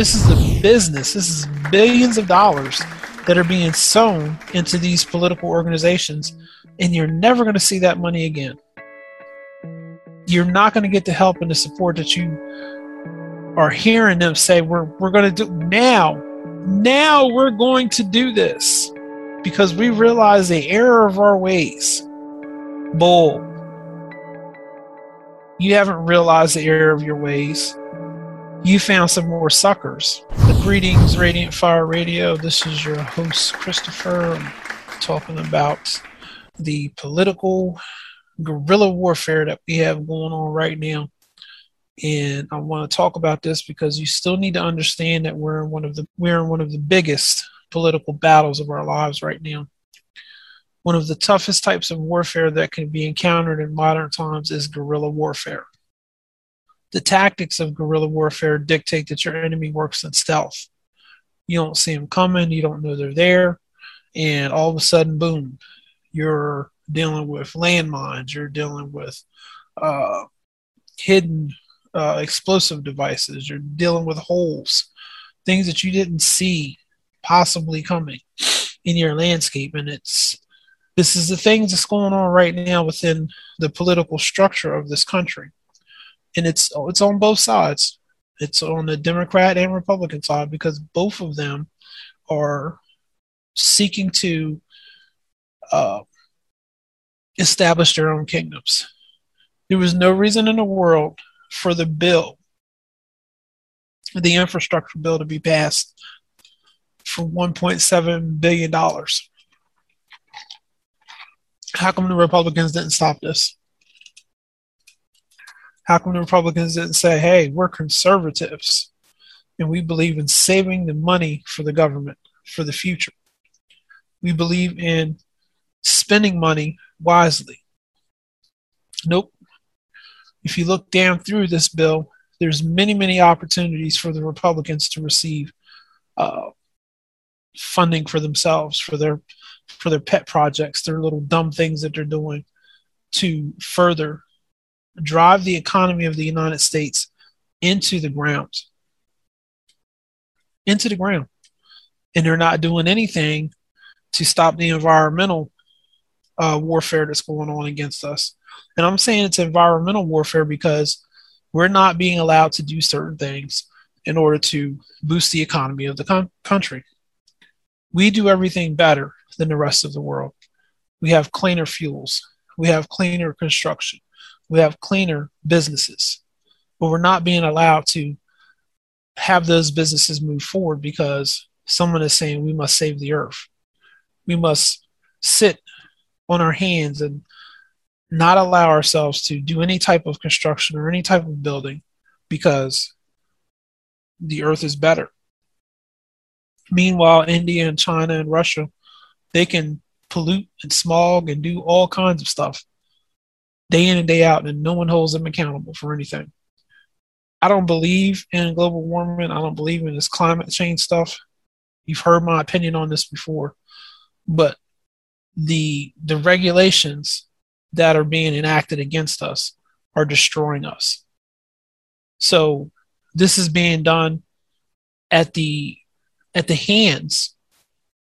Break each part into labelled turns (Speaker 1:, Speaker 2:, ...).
Speaker 1: This is a business. This is billions of dollars that are being sown into these political organizations, and you're never going to see that money again. You're not going to get the help and the support that you are hearing them say, We're, we're going to do now. Now we're going to do this because we realize the error of our ways. Bull. You haven't realized the error of your ways. You found some more suckers. Greetings, Radiant Fire Radio. This is your host, Christopher. I'm talking about the political guerrilla warfare that we have going on right now. And I want to talk about this because you still need to understand that we're in one of the we're in one of the biggest political battles of our lives right now. One of the toughest types of warfare that can be encountered in modern times is guerrilla warfare. The tactics of guerrilla warfare dictate that your enemy works in stealth. You don't see them coming, you don't know they're there, and all of a sudden, boom, you're dealing with landmines, you're dealing with uh, hidden uh, explosive devices, you're dealing with holes, things that you didn't see possibly coming in your landscape. And it's this is the things that's going on right now within the political structure of this country. And it's it's on both sides. It's on the Democrat and Republican side because both of them are seeking to uh, establish their own kingdoms. There was no reason in the world for the bill, the infrastructure bill, to be passed for $1.7 billion. How come the Republicans didn't stop this? How come the Republicans didn't say, hey, we're conservatives and we believe in saving the money for the government for the future? We believe in spending money wisely. Nope. If you look down through this bill, there's many, many opportunities for the Republicans to receive uh, funding for themselves, for their for their pet projects, their little dumb things that they're doing to further drive the economy of the United States into the ground. Into the ground. And they're not doing anything to stop the environmental uh, warfare that's going on against us. And I'm saying it's environmental warfare because we're not being allowed to do certain things in order to boost the economy of the com- country. We do everything better than the rest of the world. We have cleaner fuels, we have cleaner construction, we have cleaner businesses, but we're not being allowed to have those businesses move forward because someone is saying we must save the earth. We must sit on our hands and not allow ourselves to do any type of construction or any type of building because the earth is better. Meanwhile, India and China and Russia, they can pollute and smog and do all kinds of stuff day in and day out, and no one holds them accountable for anything. I don't believe in global warming. I don't believe in this climate change stuff. You've heard my opinion on this before, but the the regulations that are being enacted against us are destroying us. So this is being done at the at the hands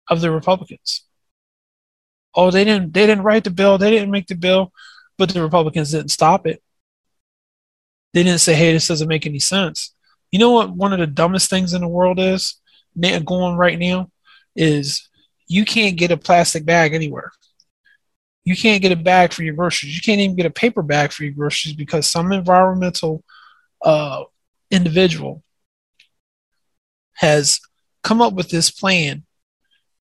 Speaker 1: of the Republicans. Oh, they didn't they didn't write the bill, they didn't make the bill, but the Republicans didn't stop it. They didn't say, "Hey, this doesn't make any sense." You know what? One of the dumbest things in the world is going right now is you can't get a plastic bag anywhere. You can't get a bag for your groceries. You can't even get a paper bag for your groceries because some environmental uh, individual has come up with this plan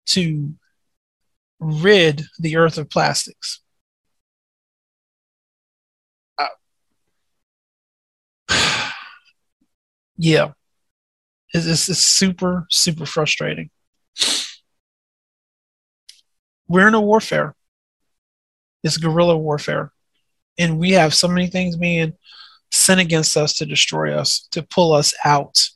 Speaker 1: to rid the earth of plastics. Uh, yeah, it's, it's super, super frustrating. We're in a warfare. It's guerrilla warfare. And we have so many things being sent against us to destroy us, to pull us out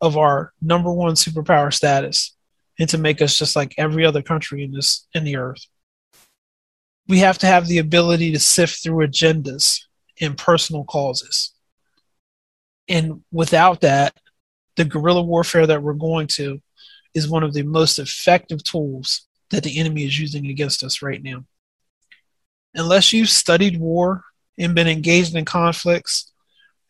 Speaker 1: of our number one superpower status and to make us just like every other country in this in the earth. We have to have the ability to sift through agendas and personal causes. And without that, the guerrilla warfare that we're going to is one of the most effective tools that the enemy is using against us right now. Unless you've studied war and been engaged in conflicts,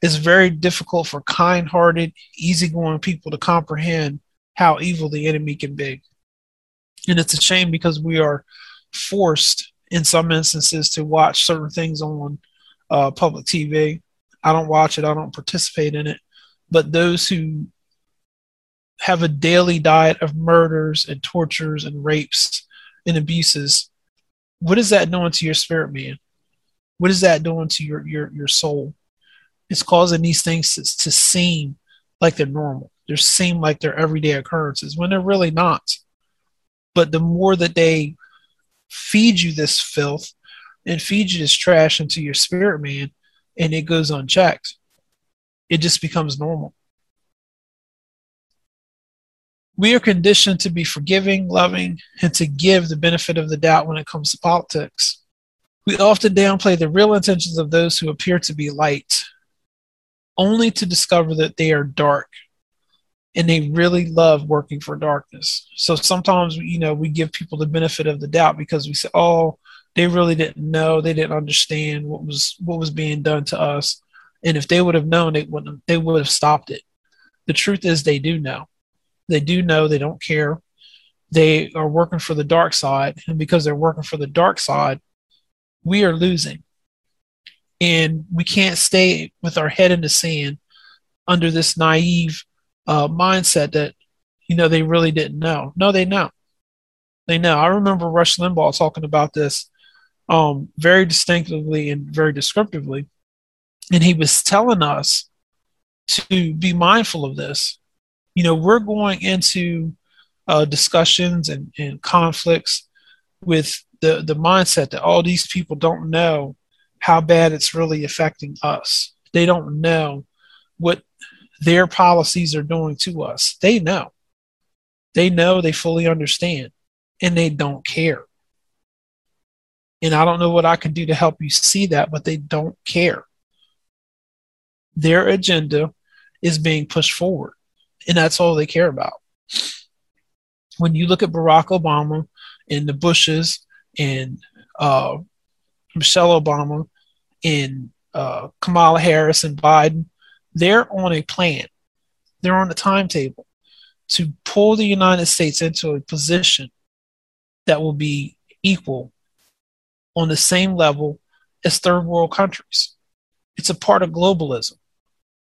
Speaker 1: it's very difficult for kind hearted, easygoing people to comprehend how evil the enemy can be. And it's a shame because we are forced in some instances to watch certain things on uh, public TV. I don't watch it, I don't participate in it. But those who have a daily diet of murders and tortures and rapes and abuses, what is that doing to your spirit, man? What is that doing to your your your soul? It's causing these things to, to seem like they're normal. They seem like they're everyday occurrences when they're really not. But the more that they feed you this filth and feed you this trash into your spirit, man, and it goes unchecked, it just becomes normal. We are conditioned to be forgiving, loving, and to give the benefit of the doubt when it comes to politics. We often downplay the real intentions of those who appear to be light, only to discover that they are dark and they really love working for darkness. So sometimes, you know, we give people the benefit of the doubt because we say, "Oh, they really didn't know, they didn't understand what was what was being done to us, and if they would have known, they wouldn't they would have stopped it." The truth is, they do know. They do know. They don't care. They are working for the dark side, and because they're working for the dark side, we are losing. And we can't stay with our head in the sand under this naive uh, mindset that you know they really didn't know. No, they know. They know. I remember Rush Limbaugh talking about this um, very distinctively and very descriptively, and he was telling us to be mindful of this. You know, we're going into uh, discussions and, and conflicts with the the mindset that all these people don't know how bad it's really affecting us. They don't know what their policies are doing to us. They know. They know, they fully understand, and they don't care. And I don't know what I can do to help you see that, but they don't care. Their agenda is being pushed forward, and that's all they care about. When you look at Barack Obama and the Bushes and uh, Michelle Obama and uh, Kamala Harris and Biden, they're on a plan, they're on a timetable to pull the United States into a position that will be equal on the same level as third world countries. It's a part of globalism.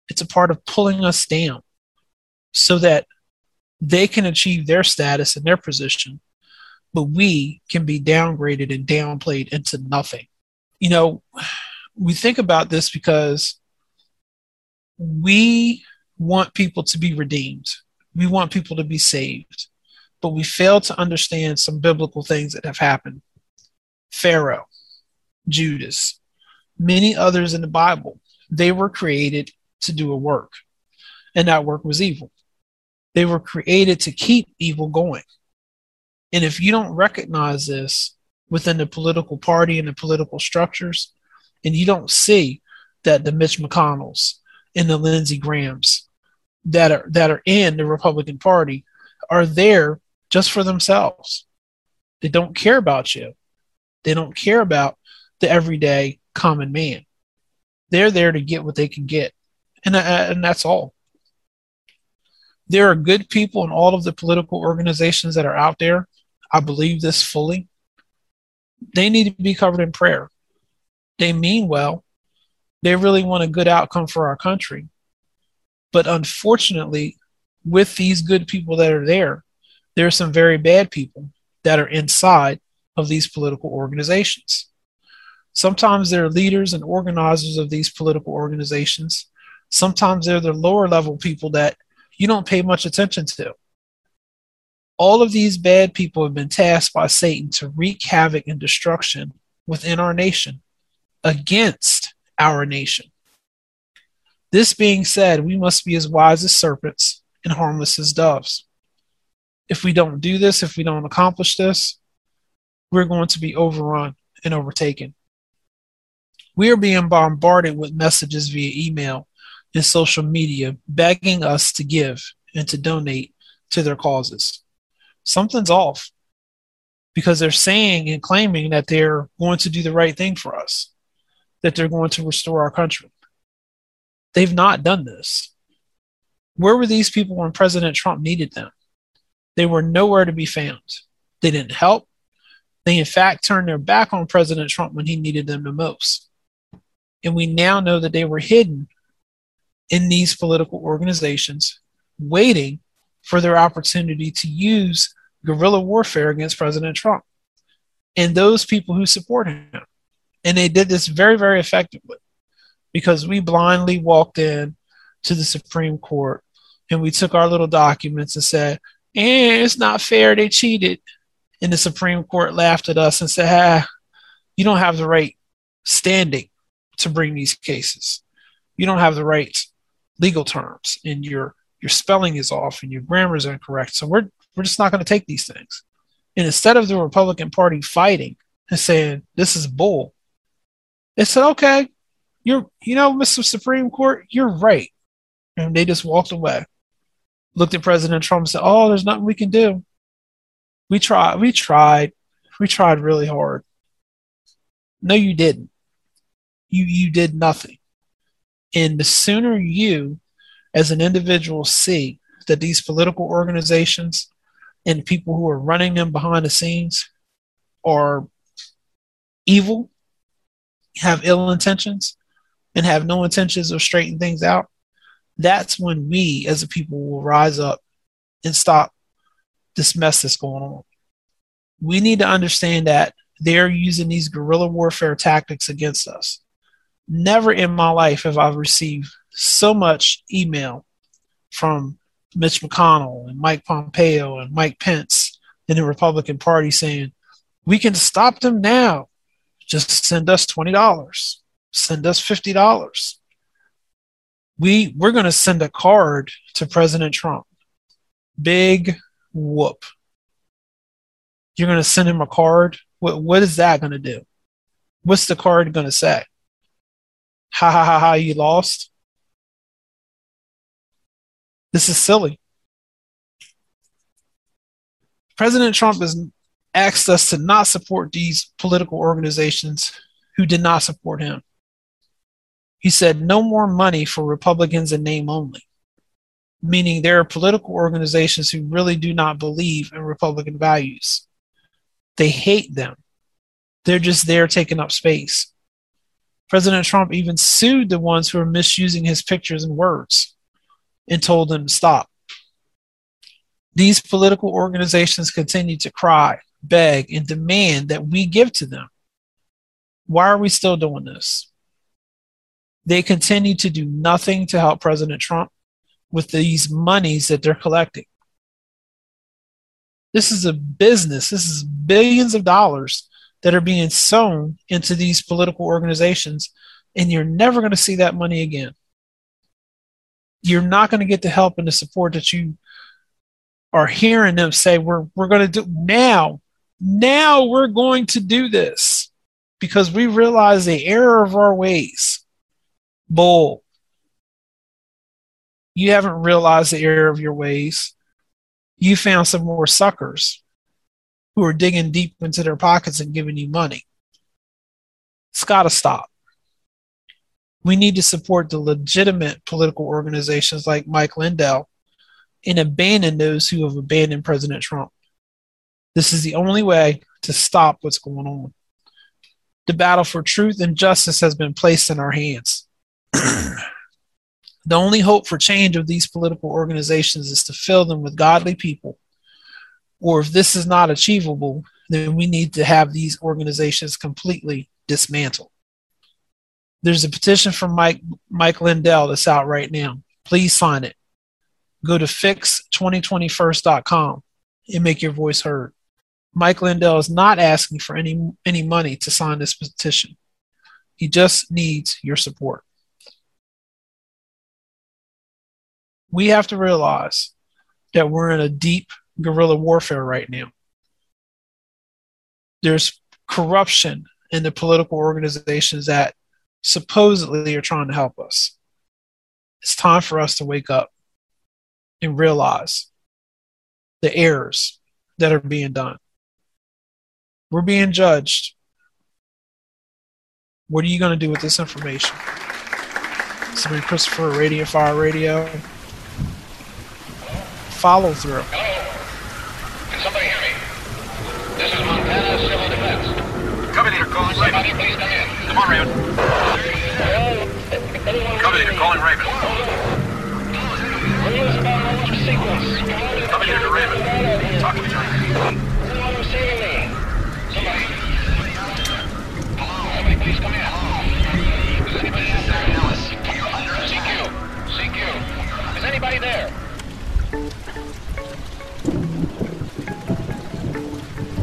Speaker 1: It's a part of pulling us down so that they can achieve their status and their position, but we can be downgraded and downplayed into nothing. You know, we think about this because we want people to be redeemed. We want people to be saved. But we fail to understand some biblical things that have happened. Pharaoh, Judas, many others in the Bible, they were created to do a work, and that work was evil. They were created to keep evil going. And if you don't recognize this within the political party and the political structures, and you don't see that the Mitch McConnells, and the Lindsey Grahams that are that are in the Republican Party are there just for themselves. They don't care about you. They don't care about the everyday common man. They're there to get what they can get, and uh, and that's all. There are good people in all of the political organizations that are out there. I believe this fully. They need to be covered in prayer. They mean well, they really want a good outcome for our country. But unfortunately, with these good people that are there, there are some very bad people that are inside of these political organizations. Sometimes they're leaders and organizers of these political organizations. Sometimes they're the lower level people that you don't pay much attention to. All of these bad people have been tasked by Satan to wreak havoc and destruction within our nation against our nation. This being said, we must be as wise as serpents and harmless as doves. If we don't do this, if we don't accomplish this, we're going to be overrun and overtaken. We are being bombarded with messages via email and social media begging us to give and to donate to their causes. Something's off because they're saying and claiming that they're going to do the right thing for us, that they're going to restore our country. They've not done this. Where were these people when President Trump needed them? They were nowhere to be found. They didn't help. They, in fact, turned their back on President Trump when he needed them the most. And we now know that they were hidden in these political organizations, waiting for their opportunity to use guerrilla warfare against President Trump and those people who support him. And they did this very, very effectively because we blindly walked in to the Supreme Court and we took our little documents and said, eh, it's not fair, they cheated. And the Supreme Court laughed at us and said, ah, you don't have the right standing to bring these cases. You don't have the right legal terms and your your spelling is off and your grammar is incorrect. So we're we're just not going to take these things. And instead of the Republican Party fighting and saying this is bull, they said, okay, you're you know, Mr. Supreme Court, you're right. And they just walked away. Looked at President Trump and said, Oh, there's nothing we can do. We tried, we tried, we tried really hard. No, you didn't. You you did nothing. And the sooner you as an individual see that these political organizations and people who are running them behind the scenes are evil, have ill intentions, and have no intentions of straightening things out, that's when we as a people will rise up and stop this mess that's going on. We need to understand that they're using these guerrilla warfare tactics against us. Never in my life have I received so much email from Mitch McConnell and Mike Pompeo and Mike Pence in the Republican Party saying, we can stop them now. Just send us $20, send us $50. We, we're going to send a card to President Trump. Big whoop. You're going to send him a card? What, what is that going to do? What's the card going to say? Ha ha ha ha, you lost? This is silly. President Trump has asked us to not support these political organizations who did not support him. He said no more money for Republicans in name only, meaning there are political organizations who really do not believe in Republican values. They hate them. They're just there taking up space. President Trump even sued the ones who are misusing his pictures and words and told them to stop. These political organizations continue to cry, beg, and demand that we give to them. Why are we still doing this? They continue to do nothing to help President Trump with these monies that they're collecting. This is a business. This is billions of dollars that are being sown into these political organizations, and you're never going to see that money again you're not going to get the help and the support that you are hearing them say we're we're going to do now now we're going to do this because we realize the error of our ways bull you haven't realized the error of your ways you found some more suckers who are digging deep into their pockets and giving you money it's got to stop we need to support the legitimate political organizations like Mike Lindell and abandon those who have abandoned President Trump. This is the only way to stop what's going on. The battle for truth and justice has been placed in our hands. the only hope for change of these political organizations is to fill them with godly people. Or if this is not achievable, then we need to have these organizations completely dismantled. There's a petition from Mike Mike Lindell that's out right now. Please sign it. Go to fix2021st.com and make your voice heard. Mike Lindell is not asking for any any money to sign this petition. He just needs your support. We have to realize that we're in a deep guerrilla warfare right now. There's corruption in the political organizations that supposedly are trying to help us.
Speaker 2: It's time for us to wake up and realize the errors that are being done. We're being judged. What are you going to do with this information? Sabrina Christopher, Radiant Fire Radio. Follow through.
Speaker 3: Hello? Can somebody hear me? This is Montana Civil Defense.
Speaker 4: Cover leader calling
Speaker 3: Somebody please come in.
Speaker 4: Come on, Raven.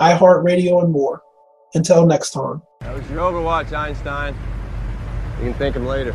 Speaker 1: iHeartRadio, and more. Until next time.
Speaker 5: That was your Overwatch, Einstein. You can thank him later.